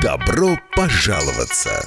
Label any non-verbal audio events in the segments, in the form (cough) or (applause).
Добро пожаловаться!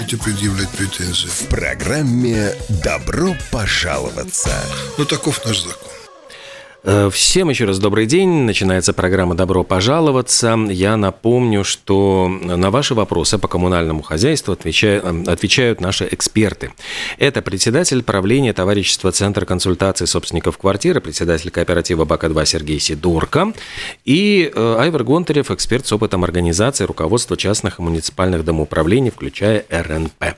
предъявлять претензии? В программе «Добро пожаловаться». Ну, таков наш закон. Э, Всем еще раз добрый день. Начинается программа «Добро пожаловаться». Я напомню, что на ваши вопросы по коммунальному хозяйству отвечают, отвечают наши эксперты. Это председатель правления товарищества Центра консультации собственников квартиры, председатель кооператива БАКа-2 Сергей Сидорко и э, Айвер Гонтарев, эксперт с опытом организации руководства частных и муниципальных домоуправлений, включая РНП.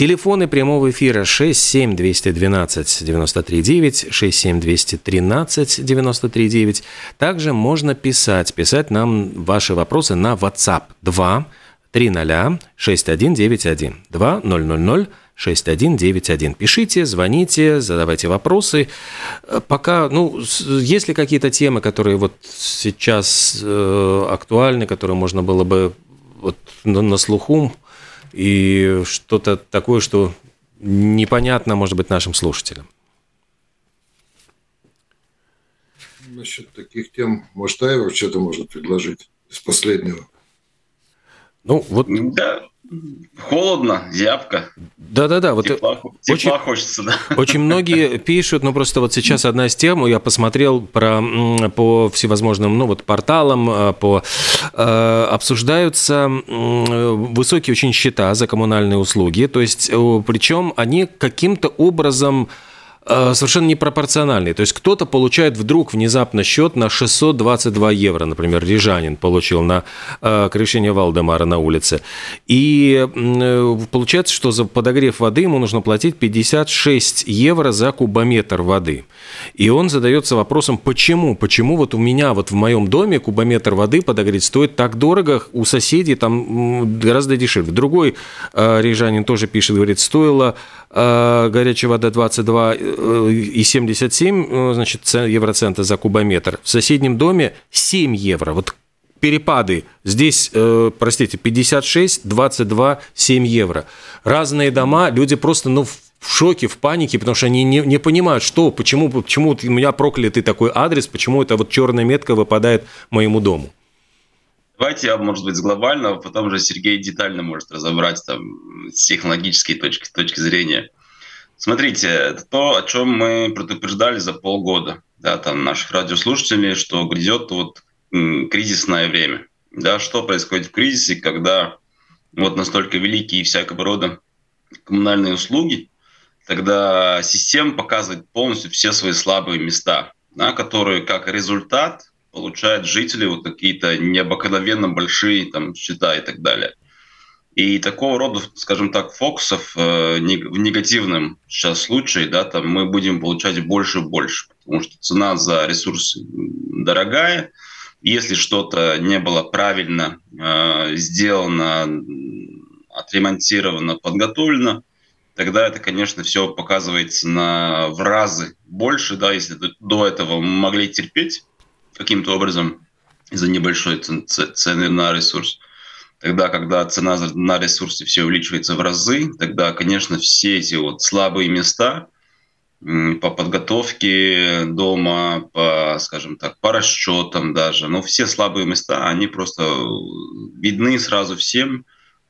Телефоны прямого эфира 67212 939, 67213 939. Также можно писать, писать нам ваши вопросы на WhatsApp 2 300 6191 2000 6191. Пишите, звоните, задавайте вопросы. Э, Пока, ну, есть ли какие-то темы, которые вот сейчас э, актуальны, которые можно было бы вот на, на слуху и что-то такое, что непонятно, может быть, нашим слушателям? Насчет таких тем, может, Айвар что-то может предложить из последнего? Ну, вот, Да, холодно, зябко, да-да-да, вот тепла, очень- тепла хочется, да. Очень многие (laughs) пишут, ну просто вот сейчас одна из тем, я посмотрел про, по всевозможным, ну вот порталам, э, по, э, обсуждаются высокие очень счета за коммунальные услуги, то есть причем они каким-то образом совершенно непропорциональные. То есть кто-то получает вдруг внезапно счет на 622 евро, например, рижанин получил на э, крещение Валдемара на улице. И э, получается, что за подогрев воды ему нужно платить 56 евро за кубометр воды. И он задается вопросом, почему? Почему вот у меня вот в моем доме кубометр воды подогреть стоит так дорого, у соседей там гораздо дешевле. Другой э, рижанин тоже пишет, говорит, стоило э, горячая вода 22 э, и 77 э, значит, ц- евроцента за кубометр. В соседнем доме 7 евро. Вот перепады. Здесь, э, простите, 56, 22, 7 евро. Разные дома, люди просто, ну, в шоке, в панике, потому что они не, не понимают, что, почему, почему у меня проклятый такой адрес, почему эта вот черная метка выпадает моему дому. Давайте я, может быть, с глобального, потом уже Сергей детально может разобрать там с технологической точки, точки зрения. Смотрите, это то, о чем мы предупреждали за полгода, да, там наших радиослушателей, что грядет вот кризисное время. Да, что происходит в кризисе, когда вот настолько великие всякого рода коммунальные услуги, тогда система показывает полностью все свои слабые места, да, которые как результат получают жители вот какие-то необыкновенно большие там счета и так далее. И такого рода, скажем так, фокусов э, в негативном сейчас случае, да, там мы будем получать больше и больше, потому что цена за ресурс дорогая. Если что-то не было правильно э, сделано, отремонтировано, подготовлено, тогда это, конечно, все показывается на в разы больше, да, если до этого мы могли терпеть каким-то образом из-за небольшой цены на ресурс. Тогда, когда цена на ресурсы все увеличивается в разы, тогда, конечно, все эти вот слабые места по подготовке дома, по, скажем так, по расчетам даже, но все слабые места, они просто видны сразу всем,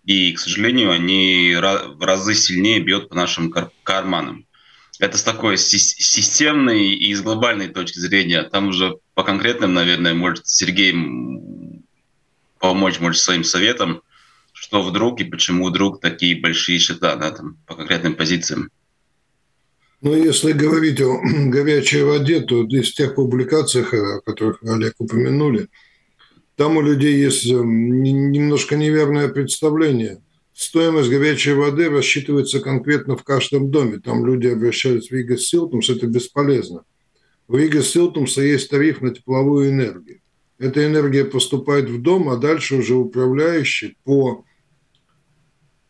и, к сожалению, они в разы сильнее бьют по нашим кар- карманам. Это с такой сис- системной и с глобальной точки зрения. Там уже по конкретным, наверное, может Сергей помочь, может, своим советом, что вдруг и почему вдруг такие большие счета да, там, по конкретным позициям? Ну, если говорить о (clears throat) горячей воде, то из тех публикаций, о которых Олег упомянули, там у людей есть эм, немножко неверное представление. Стоимость горячей воды рассчитывается конкретно в каждом доме. Там люди обращаются в Рига Силтумс, это бесполезно. В Рига Силтумса есть тариф на тепловую энергию. Эта энергия поступает в дом, а дальше уже управляющий по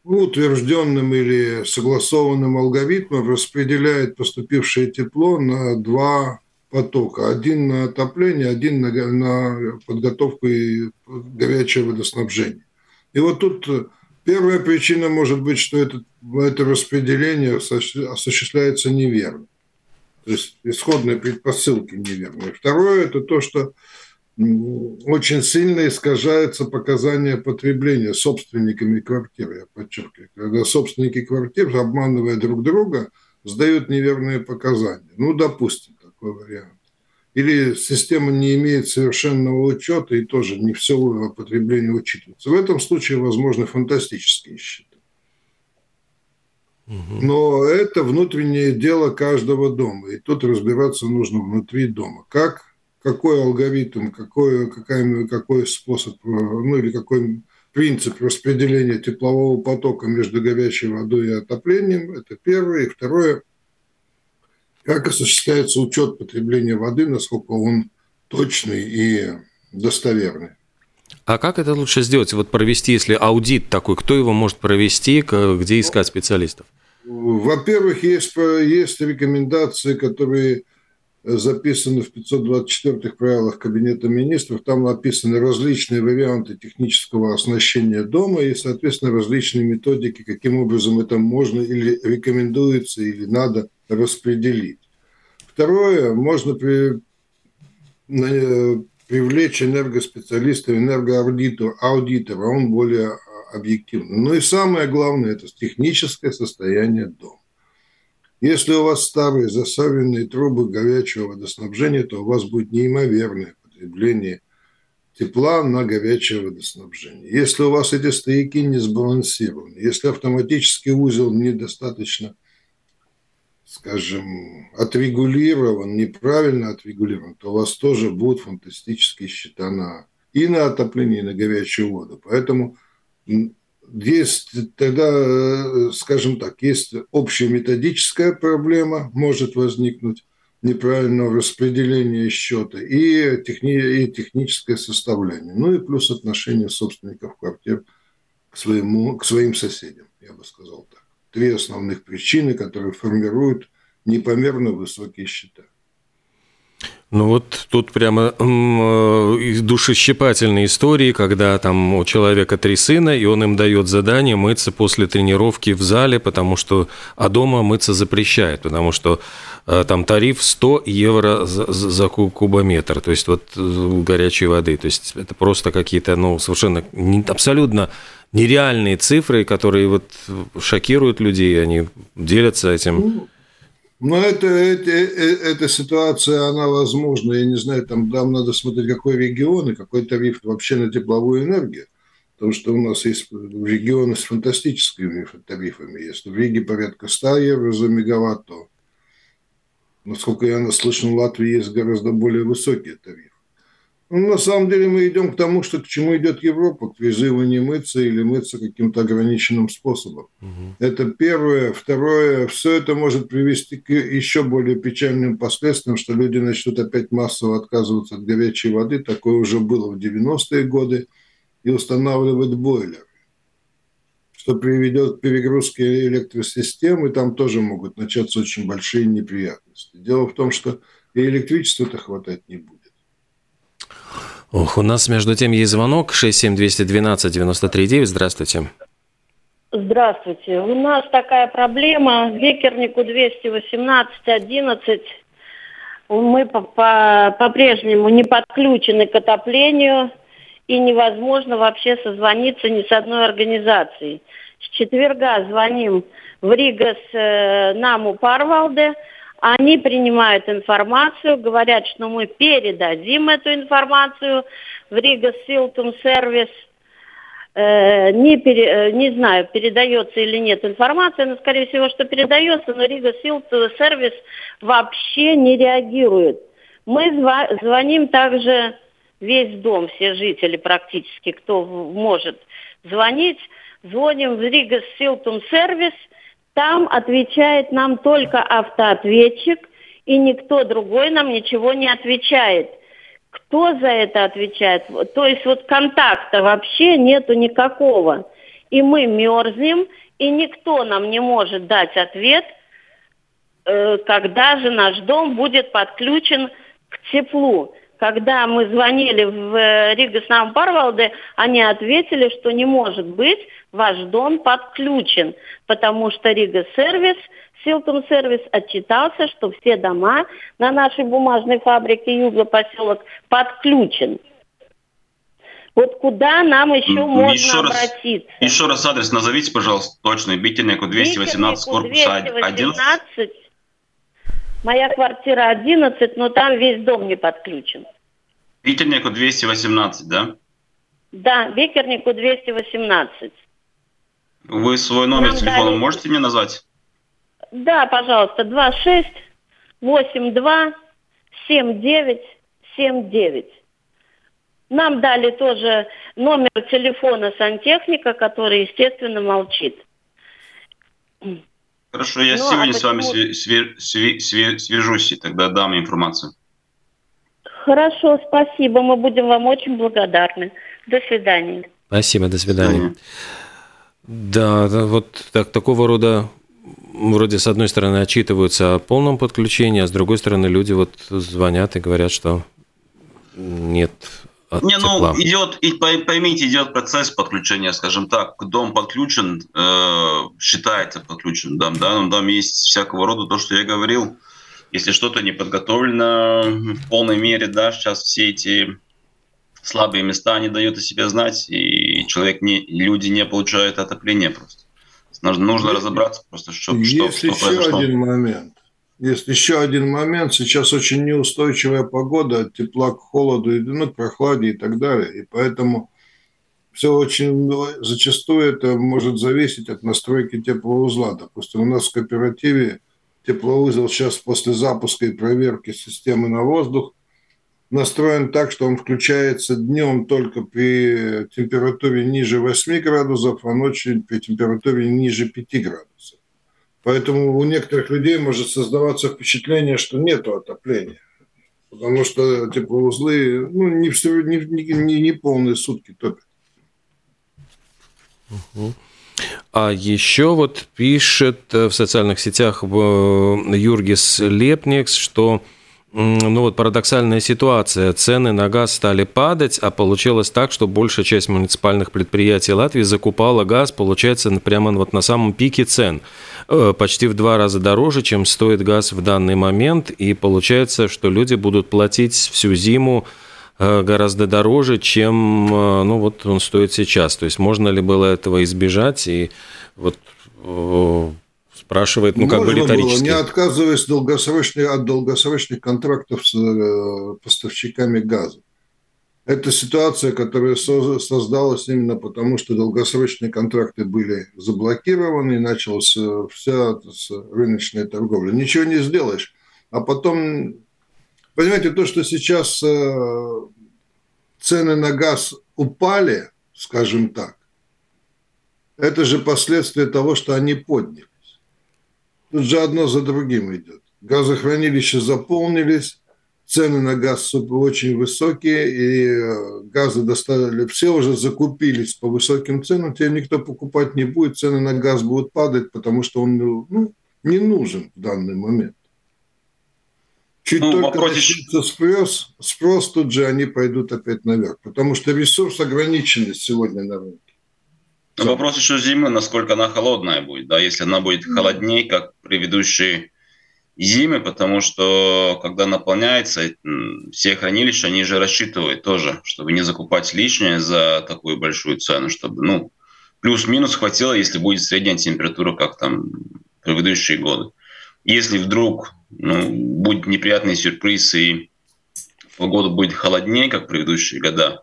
утвержденным или согласованным алгоритмам распределяет поступившее тепло на два потока. Один на отопление, один на, на подготовку и горячее водоснабжение. И вот тут первая причина может быть, что это, это распределение осуществляется неверно. То есть исходные предпосылки неверные. Второе – это то, что очень сильно искажается показания потребления собственниками квартир, я подчеркиваю. Когда собственники квартир, обманывая друг друга, сдают неверные показания. Ну, допустим, такой вариант. Или система не имеет совершенного учета и тоже не все потребление учитывается. В этом случае возможны фантастические счета. Но это внутреннее дело каждого дома. И тут разбираться нужно внутри дома. Как, какой алгоритм, какой, какая, какой способ, ну или какой принцип распределения теплового потока между горячей водой и отоплением. Это первое. И второе, как осуществляется учет потребления воды, насколько он точный и достоверный. А как это лучше сделать? Вот провести, если аудит такой, кто его может провести, где искать специалистов? Во-первых, есть, есть рекомендации, которые записаны в 524 правилах Кабинета министров. Там написаны различные варианты технического оснащения дома и, соответственно, различные методики, каким образом это можно или рекомендуется, или надо распределить. Второе, можно при, привлечь энергоспециалиста, энергоаудитора, аудитора, он более объективный. Ну и самое главное – это техническое состояние дома. Если у вас старые засоренные трубы горячего водоснабжения, то у вас будет неимоверное потребление тепла на горячее водоснабжение. Если у вас эти стояки не сбалансированы, если автоматический узел недостаточно, скажем, отрегулирован, неправильно отрегулирован, то у вас тоже будут фантастические счета на, и на отопление, и на горячую воду. Поэтому есть тогда, э, скажем так, есть общая методическая проблема, может возникнуть неправильного распределения счета и, техни, и техническое составление. Ну и плюс отношение собственников квартир к, своему, к своим соседям, я бы сказал так. Три основных причины, которые формируют непомерно высокие счета. Ну вот тут прямо э, душещипательные истории, когда там у человека три сына, и он им дает задание мыться после тренировки в зале, потому что, а дома мыться запрещает, потому что э, там тариф 100 евро за, за кубометр, то есть вот э, горячей воды, то есть это просто какие-то, ну, совершенно абсолютно нереальные цифры, которые вот шокируют людей, они делятся этим. Но это, это, э, эта ситуация, она возможна, я не знаю, там, там надо смотреть, какой регион и какой тариф вообще на тепловую энергию. Потому что у нас есть регионы с фантастическими тарифами. Если в Риге порядка 100 евро за мегаватт, то, насколько я наслышан, в Латвии есть гораздо более высокие тарифы. Ну, на самом деле мы идем к тому, что к чему идет Европа, к призыву не мыться или мыться каким-то ограниченным способом. Угу. Это первое. Второе, все это может привести к еще более печальным последствиям, что люди начнут опять массово отказываться от горячей воды. Такое уже было в 90-е годы. И устанавливать бойлеры что приведет к перегрузке электросистемы, там тоже могут начаться очень большие неприятности. Дело в том, что и электричества-то хватать не будет. Ох, у нас между тем есть звонок 67212-93-9. Здравствуйте. Здравствуйте. У нас такая проблема. Векернику 218-11. Мы по-прежнему не подключены к отоплению и невозможно вообще созвониться ни с одной организацией. С четверга звоним в Rīgas э, Namu pārvalde – они принимают информацию, говорят, что мы передадим эту информацию в Rīgas siltums сервис не, пере, э, не знаю, передается или нет информация, но скорее всего, что передается, но Rīgas siltums сервис вообще не реагирует. Мы звоним также весь дом, все жители практически, кто может звонить, звоним в Рига Силтум сервис, там отвечает нам только автоответчик, и никто другой нам ничего не отвечает. Кто за это отвечает? То есть вот контакта вообще нету никакого. И мы мерзнем, и никто нам не может дать ответ, э, когда же наш дом будет подключен к теплу. Когда мы звонили в э, Рига Парвалде, они ответили, что не может быть, ваш дом подключен, потому что Рига Сервис, Силтум Сервис отчитался, что все дома на нашей бумажной фабрике Юго поселок подключен. Вот куда нам еще можно еще раз, обратиться? Еще раз адрес назовите, пожалуйста, точно. Бительнику 218, корпус 11. Моя квартира 11, но там весь дом не подключен. Викернику 218, да? Да, Викернику 218. Вы свой номер Нам телефона дали... можете мне назвать? Да, пожалуйста, 26 82 79 79. Нам дали тоже номер телефона сантехника, который, естественно, молчит. Хорошо, я ну, сегодня а с вами све- све- све- свяжусь и тогда дам информацию. Хорошо, спасибо. Мы будем вам очень благодарны. До свидания. Спасибо, до свидания. Да, вот так, такого рода вроде с одной стороны отчитываются о полном подключении, а с другой стороны люди вот звонят и говорят, что нет от Не, ну, тепла. ну, идет, и поймите, идет процесс подключения, скажем так. Дом подключен, э, считается подключен дом, да, но там есть всякого рода то, что я говорил. Если что-то не подготовлено в полной мере, да, сейчас все эти слабые места не дают о себе знать, и человек не, люди не получают отопление просто. Нужно, нужно разобраться просто, что, Есть что, что еще произошло. один момент. Есть еще один момент. Сейчас очень неустойчивая погода от тепла к холоду, ну, к прохладе и так далее. И поэтому все очень зачастую это может зависеть от настройки теплоузла. Допустим, у нас в кооперативе теплоузел сейчас после запуска и проверки системы на воздух настроен так, что он включается днем только при температуре ниже 8 градусов, а ночью при температуре ниже 5 градусов. Поэтому у некоторых людей может создаваться впечатление, что нет отопления. Потому что теплоузлы ну, не, не, не, не полные сутки топят. А еще вот пишет э, в социальных сетях Юргис Лепникс, что ну вот парадоксальная ситуация. Цены на газ стали падать, а получилось так, что большая часть муниципальных предприятий Латвии закупала газ, получается, прямо вот на самом пике цен. Э, почти в два раза дороже, чем стоит газ в данный момент. И получается, что люди будут платить всю зиму э, гораздо дороже, чем э, ну, вот он стоит сейчас. То есть можно ли было этого избежать? И вот спрашивает, ну, как Можно бы риторически. Было, не отказываясь долгосрочных, от долгосрочных контрактов с э, поставщиками газа. Это ситуация, которая создалась именно потому, что долгосрочные контракты были заблокированы, и началась э, вся рыночная торговля. Ничего не сделаешь. А потом, понимаете, то, что сейчас э, цены на газ упали, скажем так, это же последствия того, что они подняли. Тут же одно за другим идет. Газохранилища заполнились, цены на газ очень высокие, и э, газы доставили, все уже закупились по высоким ценам, теперь никто покупать не будет, цены на газ будут падать, потому что он ну, не нужен в данный момент. Чуть ну, только вопросе... начнется спрос, спрос тут же они пойдут опять наверх, потому что ресурс ограниченный сегодня на рынке. Но вопрос еще зимы, насколько она холодная будет, да, если она будет холоднее, как предыдущие зимы, потому что когда наполняется, все хранилища, они же рассчитывают тоже, чтобы не закупать лишнее за такую большую цену, чтобы, ну, плюс-минус хватило, если будет средняя температура, как там предыдущие годы. Если вдруг ну, будет неприятный сюрприз и погода будет холоднее, как предыдущие года,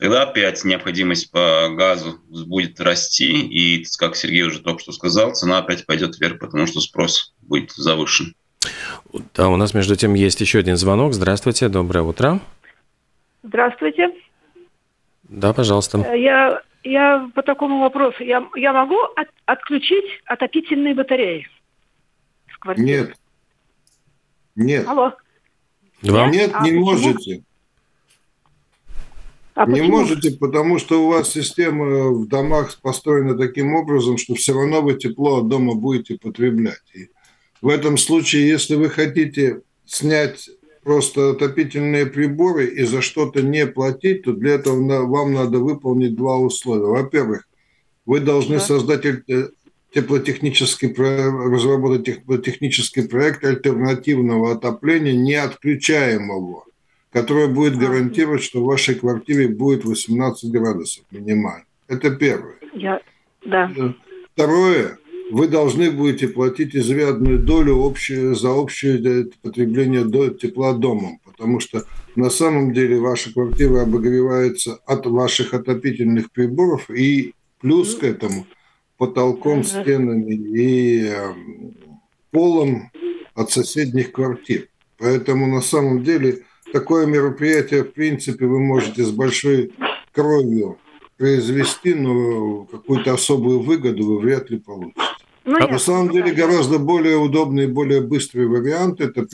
тогда опять необходимость по газу будет расти, и, как Сергей уже только что сказал, цена опять пойдет вверх, потому что спрос будет завышен. Да, у нас между тем есть еще один звонок. Здравствуйте, доброе утро. Здравствуйте. Да, пожалуйста. Я, я по такому вопросу. Я, я могу от, отключить отопительные батареи? Нет. Нет. Алло. Вам? Нет, а не почему? можете. А не почему? можете, потому что у вас система в домах построена таким образом, что все равно вы тепло от дома будете потреблять. И в этом случае, если вы хотите снять просто отопительные приборы и за что-то не платить, то для этого вам надо выполнить два условия. Во-первых, вы должны да. создать теплотехнический, разработать теплотехнический проект альтернативного отопления, не отключаемого, который будет гарантировать, что в вашей квартире будет 18 градусов минимально. Это первое. Я... Да. Второе, вы должны будете платить изрядную долю общую, за общее потребление тепла домом, потому что на самом деле ваша квартира обогревается от ваших отопительных приборов и плюс к этому – потолком, стенами и эм, полом от соседних квартир. Поэтому на самом деле такое мероприятие, в принципе, вы можете с большой кровью произвести, но какую-то особую выгоду вы вряд ли получите. Ну, а на самом деле гораздо более удобный и более быстрый вариант – это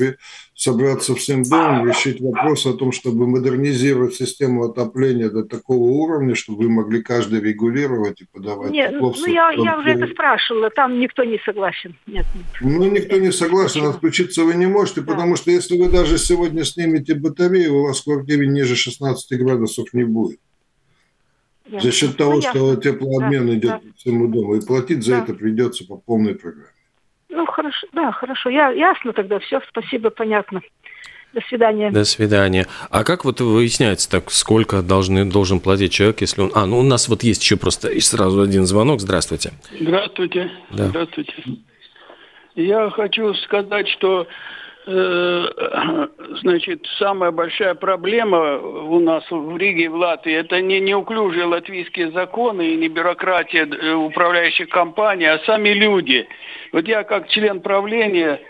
собраться всем домом, решить вопрос о том, чтобы модернизировать систему отопления до такого уровня, чтобы вы могли каждый регулировать и подавать Нет, тепло. Ну, я, я уже это спрашивала, там никто не согласен. Нет, нет. Ну, никто не согласен, отключиться вы не можете, да. потому что если вы даже сегодня снимете батарею, у вас в квартире ниже 16 градусов не будет. За счет того, ну, что теплообмен да, идет да. по всему дому, и платить за да. это придется по полной программе. Ну, хорошо, да, хорошо. Я, ясно тогда, все, спасибо, понятно. До свидания. До свидания. А как вот выясняется так, сколько должны, должен платить человек, если он... А, ну у нас вот есть еще просто и сразу один звонок. Здравствуйте. Здравствуйте. Да. Здравствуйте. Я хочу сказать, что (clears throat) значит, самая большая проблема у нас в Риге, в Латвии, это не неуклюжие латвийские законы и не бюрократия э, управляющих компаний, а сами люди. Вот я как член правления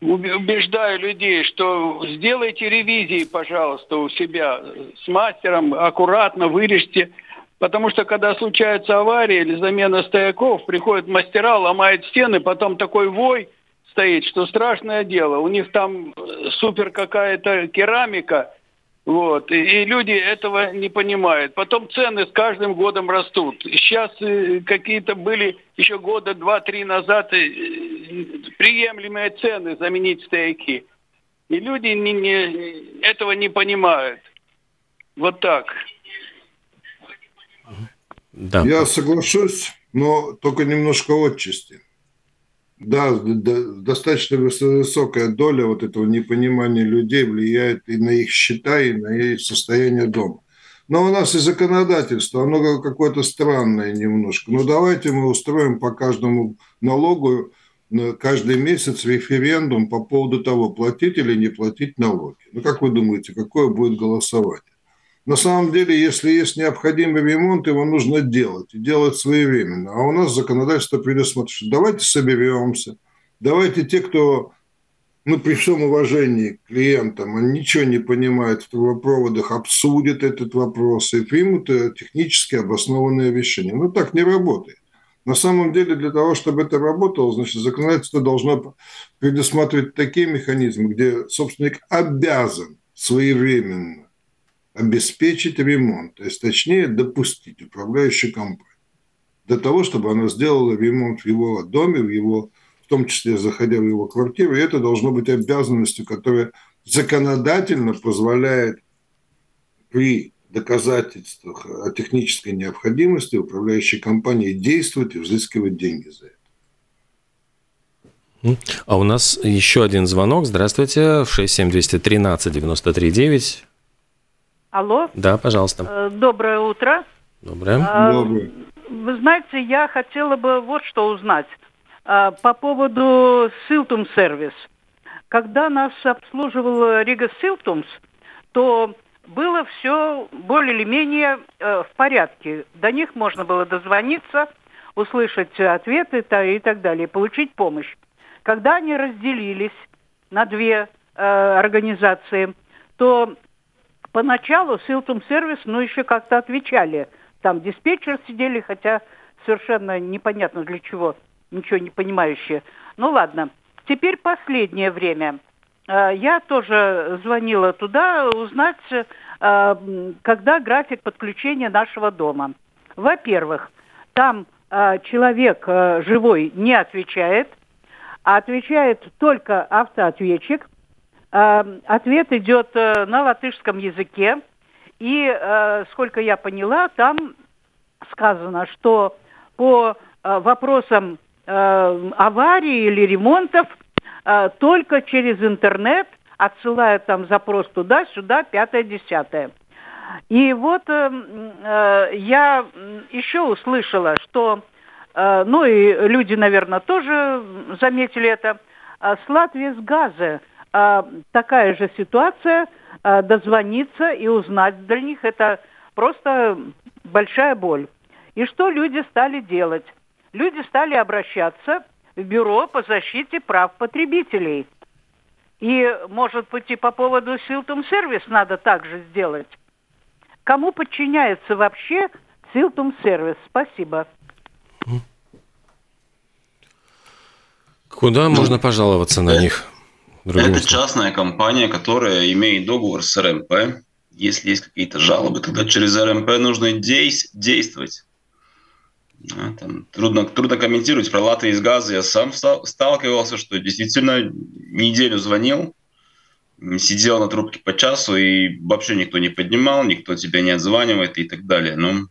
убеждаю людей, что сделайте ревизии, пожалуйста, у себя с мастером, аккуратно вырежьте. Потому что когда случается авария или замена стояков, приходят мастера, ломают стены, потом такой вой – стоит, что страшное дело. У них там э, супер какая-то керамика, вот, и, и люди этого не понимают. Потом цены с каждым годом растут. Сейчас э, какие-то были еще года два-три назад э, приемлемые цены заменить стояки. И люди не, не, этого не понимают. Вот так. Да. Я соглашусь, но только немножко отчасти. Да, достаточно высокая доля вот этого непонимания людей влияет и на их счета, и на их состояние дома. Но у нас и законодательство, оно какое-то странное немножко. Ну, давайте мы устроим по каждому налогу каждый месяц референдум по поводу того, платить или не платить налоги. Ну, как вы думаете, какое будет голосование? На самом деле, если есть необходимый ремонт, его нужно делать, и делать своевременно. А у нас законодательство предусмотрено, давайте соберемся, давайте те, кто, ну, при всем уважении к клиентам, они ничего не понимают в трубопроводах, обсудят этот вопрос и примут э, технически обоснованное решение. Но так не работает. На самом деле, для того, чтобы это работало, значит, законодательство должно предусматривать такие механизмы, где собственник обязан своевременно обеспечить ремонт, то есть точнее допустить управляющую компанию для того, чтобы она сделала ремонт в его доме, в его, в том числе заходя в его квартиру, и это должно быть обязанностью, которая законодательно позволяет при доказательствах о технической необходимости управляющей компании действовать и взыскивать деньги за это. А у нас еще один звонок. Здравствуйте. 67213 93 Алло. Да, пожалуйста. Э, доброе утро. Доброе. А, Доброе. Вы знаете, я хотела бы вот что узнать а, по поводу Силтум сервис. Когда нас обслуживал Рига Силтумс, то было все более или менее э, в порядке. До них можно было дозвониться, услышать ответы и так далее, получить помощь. Когда они разделились на две э, организации, то поначалу Силтум Сервис, ну, еще как-то отвечали. Там диспетчер сидели, хотя совершенно непонятно для чего, ничего не понимающие. Ну, ладно. Теперь последнее время. Э, я тоже звонила туда узнать, э, когда график подключения нашего дома. Во-первых, там э, человек живой не отвечает, а отвечает только автоответчик. Ответ идет на латышском языке. И, сколько я поняла, там сказано, что по вопросам аварии или ремонтов – э, только через интернет, отсылая там запрос туда-сюда, пятое-десятое. И вот э, э, я еще услышала, что, э, ну и люди, наверное, тоже заметили это, э, с Латвии с газа э, такая же ситуация, э, дозвониться и узнать для них это просто большая боль. И что люди стали делать? Люди стали обращаться в Бюро по защите прав потребителей. И, может быть, и по поводу Силтум Сервис надо также сделать. Кому подчиняется вообще Силтум Сервис? Спасибо. Куда можно пожаловаться на них? Это частная компания, которая имеет договор с РМП. Если есть какие-то жалобы, тогда через РМП нужно действовать. Там, трудно, трудно комментировать про латы из газа. Я сам сталкивался, что действительно неделю звонил, сидел на трубке по часу, и вообще никто не поднимал, никто тебя не отзванивает и так далее. Но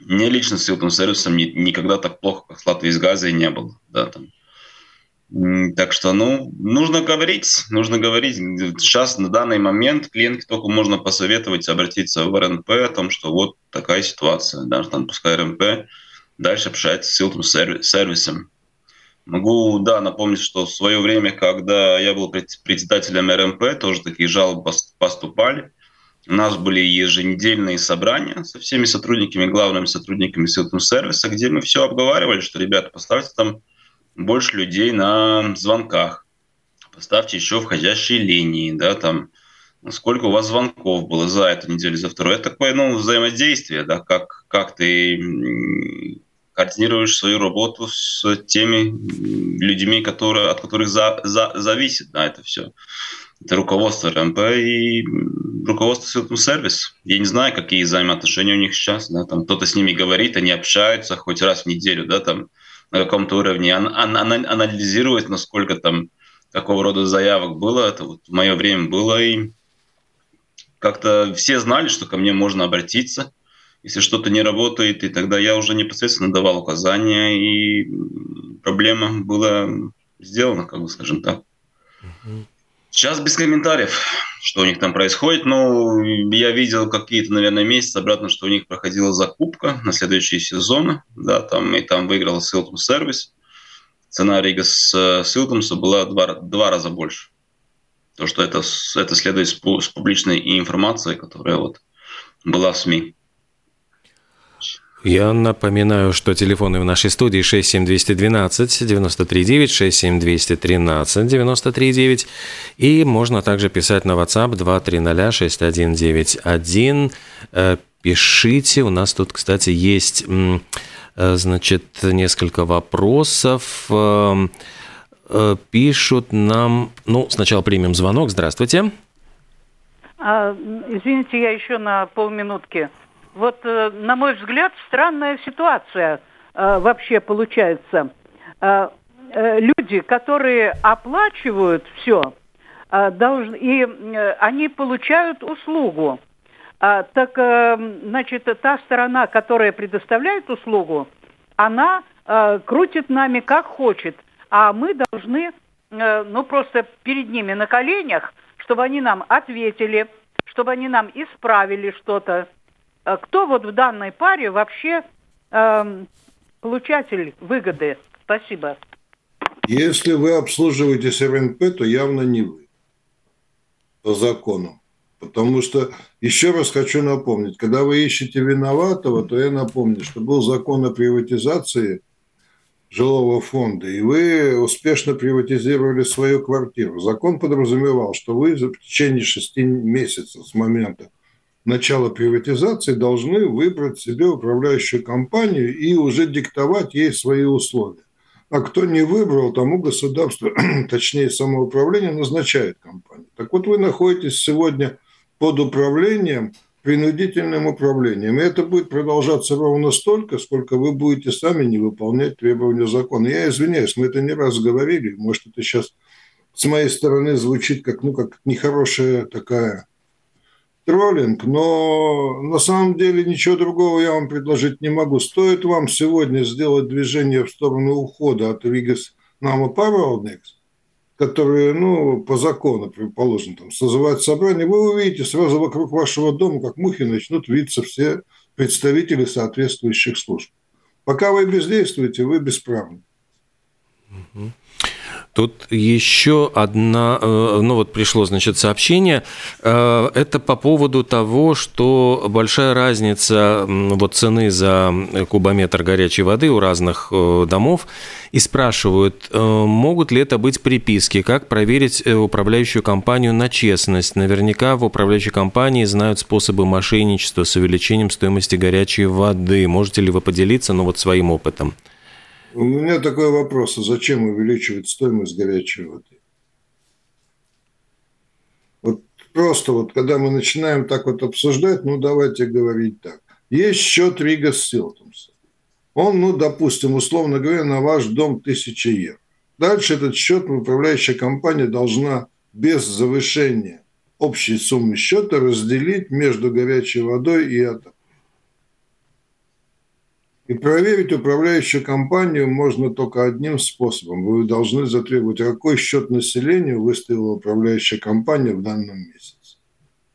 мне лично с силовым сервисом ни, никогда так плохо, как с латы из газа, и не было. Да, там. Так что, ну, нужно говорить, нужно говорить. Сейчас, на данный момент, клиентке только можно посоветовать обратиться в РНП о том, что вот такая ситуация, да, там, пускай РНП дальше общается с силовым сервисом. Могу, да, напомнить, что в свое время, когда я был председателем РМП, тоже такие жалобы поступали. У нас были еженедельные собрания со всеми сотрудниками, главными сотрудниками силового сервиса, где мы все обговаривали, что, ребята, поставьте там больше людей на звонках, поставьте еще входящие линии, да, там, сколько у вас звонков было за эту неделю, за вторую. Это такое, ну, взаимодействие, да, как, как ты координируешь свою работу с теми людьми, которые, от которых за, за, зависит да, это все. Это руководство РМП и руководство Силтум Сервис. Я не знаю, какие взаимоотношения у них сейчас. Да, там кто-то с ними говорит, они общаются хоть раз в неделю, да, там на каком-то уровне, ан- ан- ан- анализирует, насколько там какого рода заявок было. Это вот в мое время было, и как-то все знали, что ко мне можно обратиться – если что-то не работает, и тогда я уже непосредственно давал указания, и проблема была сделана, как бы скажем так. Сейчас без комментариев, что у них там происходит, но я видел какие-то, наверное, месяцы обратно, что у них проходила закупка на следующие сезоны, да, там, и там выиграл Силтум сервис. Цена Рига с Силтумса была два, два раза больше. То, что это, это следует с публичной информацией, которая вот была в СМИ. Я напоминаю, что телефоны в нашей студии 67212 939 67213 939 и можно также писать на WhatsApp 230 6191. Э, пишите, у нас тут, кстати, есть э, значит, несколько вопросов. Э, пишут нам, ну, сначала примем звонок. Здравствуйте. А, извините, я еще на полминутки вот, э, на мой взгляд, странная ситуация э, вообще получается. Э, люди, которые оплачивают все, должны, и они получают услугу. Так, значит, та сторона, которая предоставляет услугу, она крутит нами как хочет, а мы должны, ну, просто перед ними на коленях, чтобы они нам ответили, чтобы они нам исправили что-то. А кто вот в данной паре вообще э, получатель выгоды? Спасибо. Если вы обслуживаете РНП, то явно не вы по закону. Потому что, еще раз хочу напомнить, когда вы ищете виноватого, то я напомню, что был закон о приватизации жилого фонда, и вы успешно приватизировали свою квартиру. Закон подразумевал, что вы в течение шести месяцев с момента начала приватизации должны выбрать себе управляющую компанию и уже диктовать ей свои условия. А кто не выбрал, тому государство, (clears throat) точнее самоуправление, назначает компанию. Так вот вы находитесь сегодня под управлением, принудительным управлением. И это будет продолжаться ровно столько, сколько вы будете сами не выполнять требования закона. Я извиняюсь, мы это не раз говорили. Может, это сейчас с моей стороны звучит как, ну, как нехорошая такая троллинг, но на самом деле ничего другого я вам предложить не могу. Стоит вам сегодня сделать движение в сторону ухода от Вигас Нама Павелникс, которые, ну, по закону, предположим, там, созывают собрание, вы увидите сразу вокруг вашего дома, как мухи начнут видеться все представители соответствующих служб. Пока вы бездействуете, вы бесправны. Угу. Тут еще одна, э, ну вот пришло, значит, сообщение. Э, это по поводу того, что большая разница вот цены за кубометр горячей воды у разных э, домов. И спрашивают, могут ли это быть приписки, как проверить управляющую компанию на честность. Наверняка в управляющей компании знают способы мошенничества с увеличением стоимости горячей воды. Можете ли вы поделиться, ну вот своим опытом? У меня такой вопрос, а зачем увеличивать стоимость горячей воды? Вот просто вот, когда мы начинаем так вот обсуждать, ну, давайте говорить так. Есть счет Рига Силтумса. Он, ну, допустим, условно говоря, на ваш дом 1000 евро. Дальше этот счет управляющая компания должна без завышения общей суммы счета разделить между горячей водой и атом. И проверить управляющую компанию можно только одним способом. Вы должны затребовать, какой счет населению выставила управляющая компания в данном месяце.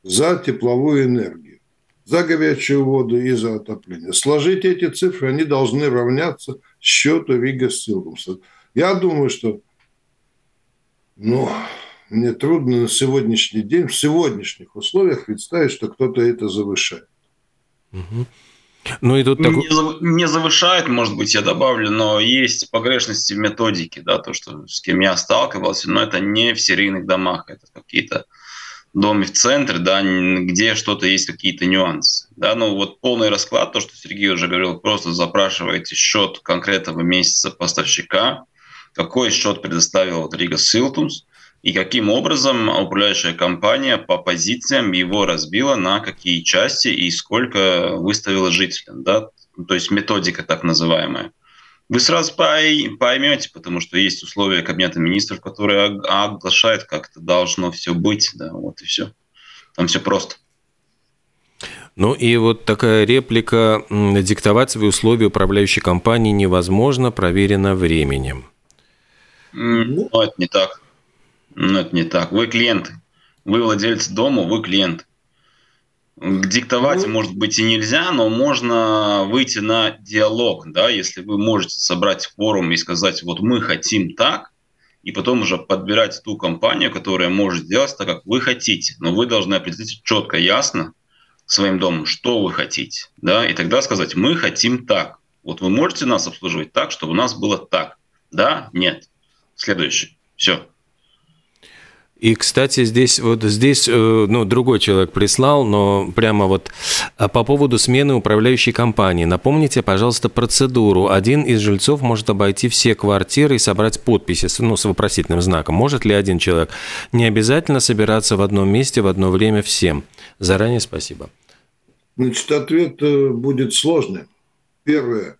За тепловую энергию, за горячую воду и за отопление. Сложите эти цифры, они должны равняться счету Рига Силгумса. Я думаю, что ну, мне трудно на сегодняшний день, в сегодняшних условиях представить, что кто-то это завышает. Угу. Ну и тут такой... не, не завышает, может быть, я добавлю, но есть погрешности в методике, да, то, что с кем я сталкивался, но это не в серийных домах, это какие-то доме в центре, да, где что-то есть какие-то нюансы. Да, ну вот полный расклад, то, что Сергей уже говорил, просто запрашиваете счет конкретного месяца поставщика, какой счет предоставил вот Рига Силтумс, и каким образом управляющая компания по позициям его разбила на какие части и сколько выставила жителям. Да? То есть методика так называемая. Вы сразу поймете, потому что есть условия Кабинета министров, которые оглашают, как это должно все быть. Да, вот и все. Там все просто. Ну и вот такая реплика «диктовать свои условия управляющей компании невозможно, проверено временем». Ну, это не так. Ну, это не так. Вы клиенты. Вы владелец дома, вы клиент. Диктовать, ну, может быть, и нельзя, но можно выйти на диалог, да, если вы можете собрать форум и сказать, вот мы хотим так, и потом уже подбирать ту компанию, которая может сделать так, как вы хотите. Но вы должны определить четко, ясно своим домом, что вы хотите, да, и тогда сказать, мы хотим так. Вот вы можете нас обслуживать так, чтобы у нас было так. Да? Нет. Следующий. Все. И, кстати, здесь вот здесь, э, ну, другой человек прислал, но прямо вот а, по поводу смены управляющей компании. Напомните, пожалуйста, процедуру. Один из жильцов может обойти все квартиры и собрать подписи, ну, с вопросительным знаком. Может ли один человек? Не обязательно собираться в одном месте в одно время всем. Заранее спасибо. Значит, ответ э, будет сложный. Первое.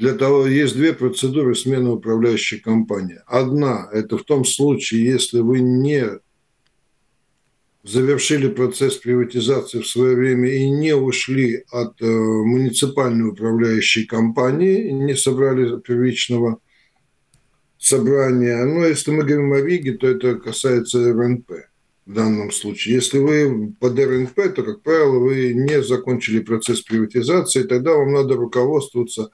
Для того есть две процедуры смены управляющей компании. Одна – это в том случае, если вы не завершили процесс приватизации в свое время и не ушли от э, муниципальной управляющей компании, не собрали первичного собрания. Но если мы говорим о ВИГе, то это касается РНП в данном случае. Если вы под РНП, то, как правило, вы не закончили процесс приватизации, тогда вам надо руководствоваться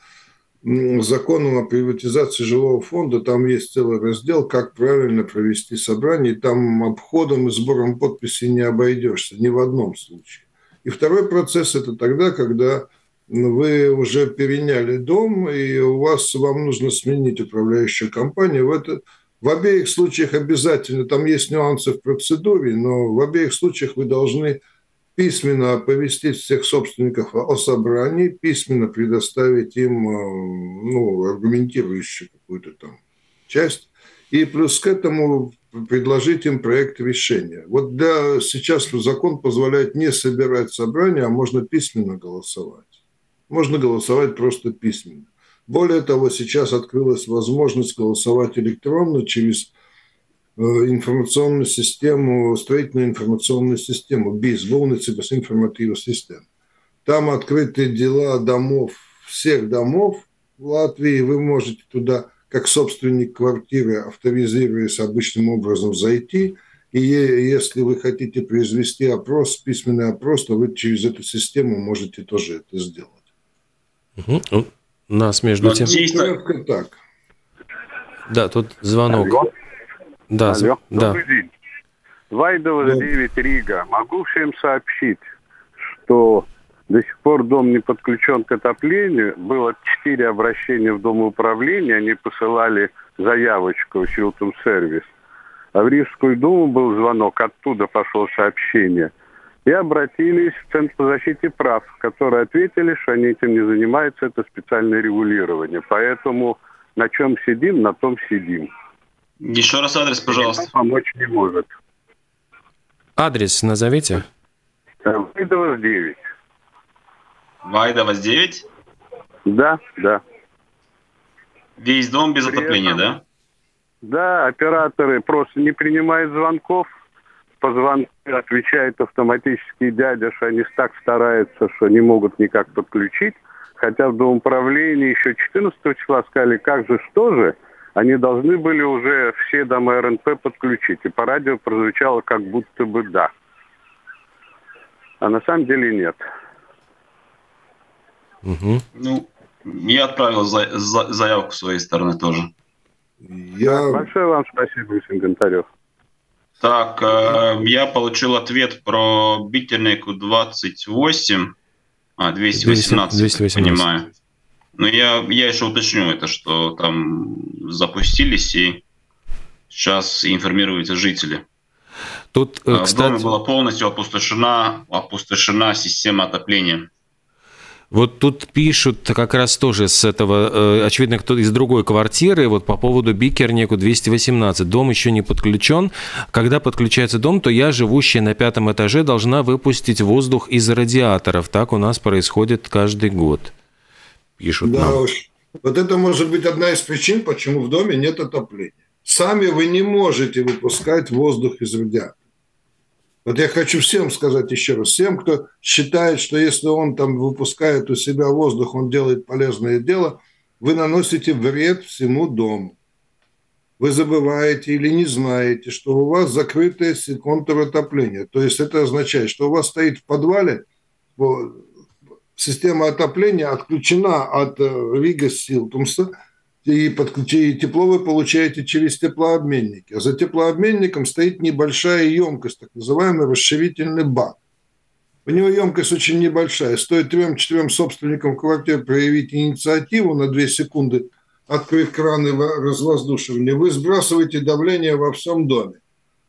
законом о приватизации жилого фонда, там есть целый раздел, как правильно провести собрание, и там обходом и сбором подписей не обойдешься ни в одном случае. И второй процесс – это тогда, когда вы уже переняли дом, и у вас, вам нужно сменить управляющую компанию. В, это, в обеих случаях обязательно, там есть нюансы в процедуре, но в обеих случаях вы должны письменно оповестить всех собственников о собрании, письменно предоставить им э, ну, аргументирующую какую-то там часть, и плюс к этому предложить им проект решения. Вот для, сейчас закон позволяет не собирать собрание, а можно письменно голосовать. Можно голосовать просто письменно. Более того, сейчас открылась возможность голосовать электронно через информационную систему, строительную информационную систему, БИС, Болницы без информативных систем. Там открыты дела домов, всех домов в Латвии. Вы можете туда, как собственник квартиры, авторизируясь обычным образом, зайти. И если вы хотите произвести опрос, письменный опрос, то вы через эту систему можете тоже это сделать. Угу. У нас между тем... Ну, так. Да, тут звонок. Алло. Да, Алло. да. Добрый день. Вайдова 9 Рига. Могу всем сообщить, что до сих пор дом не подключен к отоплению. Было четыре обращения в Дом управления. Они посылали заявочку в Силтум сервис. А в Рижскую думу был звонок, оттуда пошло сообщение. И обратились в Центр по защите прав, которые ответили, что они этим не занимаются, это специальное регулирование. Поэтому на чем сидим, на том сидим. Еще раз адрес, пожалуйста. Помочь не может. Адрес назовите. Вайдова 9. Вайдова 9? Да, да. Весь дом без При отопления, этом- да? Да, операторы просто не принимают звонков. По звонку отвечает автоматически дядя, что они так стараются, что не могут никак подключить. Хотя в Домоуправлении еще 14 числа сказали, как же, что же, они должны были уже все дома РНП подключить. И по радио прозвучало как будто бы да. А на самом деле нет. Угу. Ну, я отправил за- за- заявку с своей стороны тоже. Я... Большое вам спасибо, Василий Гонтарев. Так, э, я получил ответ про Битернику 28, а, 218, 218. понимаю. Но я, я еще уточню это, что там запустились и сейчас информируются жители. Тут, А э, В доме кстати, была полностью опустошена, опустошена система отопления. вот тут пишут как раз тоже с этого, э, очевидно, кто из другой квартиры, вот по поводу Бикернику 218. Дом еще не подключен. Когда подключается дом, то я, живущая на пятом этаже, должна выпустить воздух из радиаторов. Так у нас происходит каждый год. Пишут Да нам. уж. Вот это может быть одна из причин, почему в доме нет отопления. Сами вы не можете выпускать воздух из радиатора. Вот я хочу всем сказать еще раз, всем, кто считает, что если он там выпускает у себя воздух, он делает полезное дело, вы наносите вред всему дому. Вы забываете или не знаете, что у вас закрытое контур отопления. То есть это означает, что у вас стоит в подвале система отопления отключена от э, Рига Силтумса, и, и тепло вы получаете через теплообменники. А за теплообменником стоит небольшая емкость, так называемый расширительный бак. У него емкость очень небольшая. Стоит трем-четырем собственникам квартир проявить инициативу на две секунды, открыть краны во- развоздушивания, вы сбрасываете давление во всем доме.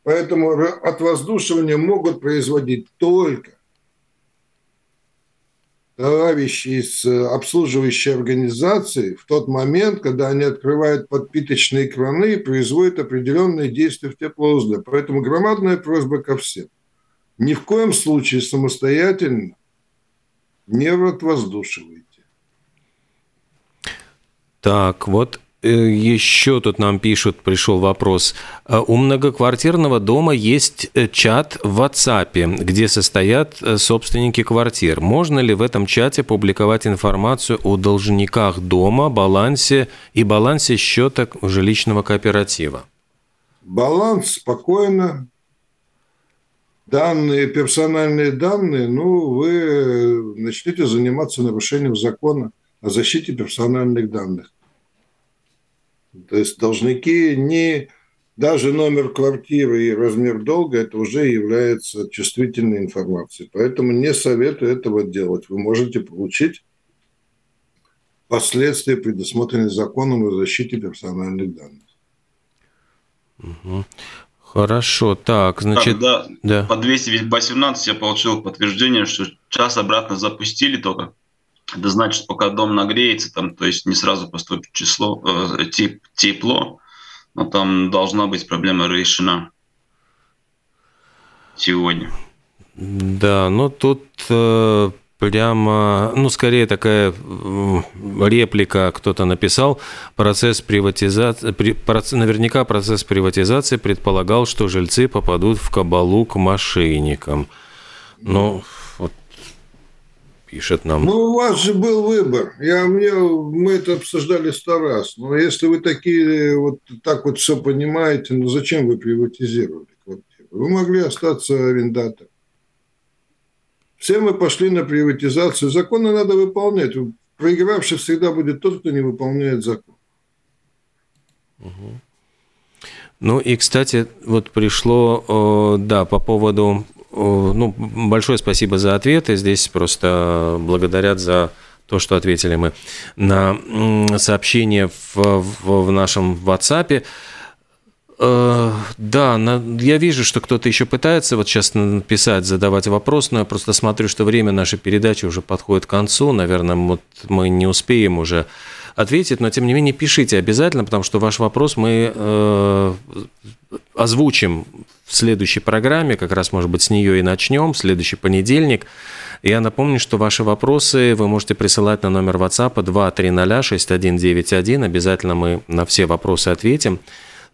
Поэтому ра- отвоздушивание могут производить только товарищи из э, обслуживающей организации в тот момент, когда они открывают подпиточные краны производят определенные действия в теплоузле. Поэтому громадная просьба ко всем. Ни в коем случае самостоятельно не отвоздушивайте. Так, вот еще тут нам пишут, пришел вопрос. Э, У многоквартирного дома есть э, чат в WhatsApp, где состоят э, собственники квартир. Можно ли в этом чате публиковать информацию о должниках дома, балансе и балансе счета жилищного кооператива? Баланс спокойно. Данные, персональные данные, ну, вы начнете заниматься нарушением закона. о защите персональных данных. То есть должники не даже номер квартиры и размер долга это уже является чувствительной информацией. Поэтому не советую этого делать. Вы можете получить последствия, предусмотренные законом о защите персональных данных. Угу. Хорошо, так, значит... Так, да, да. по 218 я получил подтверждение, что час обратно запустили только. Это значит, пока дом нагреется, там, то есть не сразу поступит число, э, теп, тепло, но там должна быть проблема решена сегодня. Да, ну тут э, прямо, ну, скорее такая реплика кто-то написал, процесс приватизации, наверняка процесс приватизации предполагал, что жильцы попадут в кабалу к мошенникам. Ну, вот пишет нам. Ну, у вас же был выбор. Я, мне, мы это обсуждали сто раз. Но если вы такие вот так вот все понимаете, ну зачем вы приватизировали квартиру? Вы могли остаться арендатором. Все мы пошли на приватизацию. Законы надо выполнять. Проигравший всегда будет тот, кто не выполняет закон. Ну и, кстати, вот пришло, да, по поводу, ну, большое спасибо за ответы. Здесь просто благодарят за то, что ответили мы на сообщение в, в, в нашем WhatsApp. Э, да, я вижу, что кто-то еще пытается вот сейчас написать, задавать вопрос, но я просто смотрю, что время нашей передачи уже подходит к концу. Наверное, вот мы не успеем уже ответить, но тем не менее пишите обязательно, потому что ваш вопрос мы э, озвучим в следующей программе, как раз, может быть, с нее и начнем, в следующий понедельник. Я напомню, что ваши вопросы вы можете присылать на номер WhatsApp 2306191. Обязательно мы на все вопросы ответим.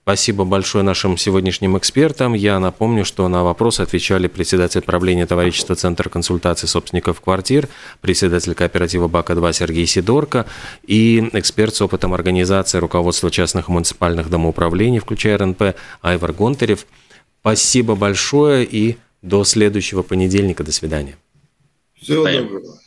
Спасибо большое нашим сегодняшним экспертам. Я напомню, что на вопросы отвечали председатель правления товарищества Центра консультации собственников квартир, председатель кооператива БАКа-2 Сергей Сидорко и эксперт с опытом организации руководства частных муниципальных домоуправлений, включая РНП, Айвар Гонтарев. Спасибо большое и до следующего понедельника. До свидания. Всего доброго.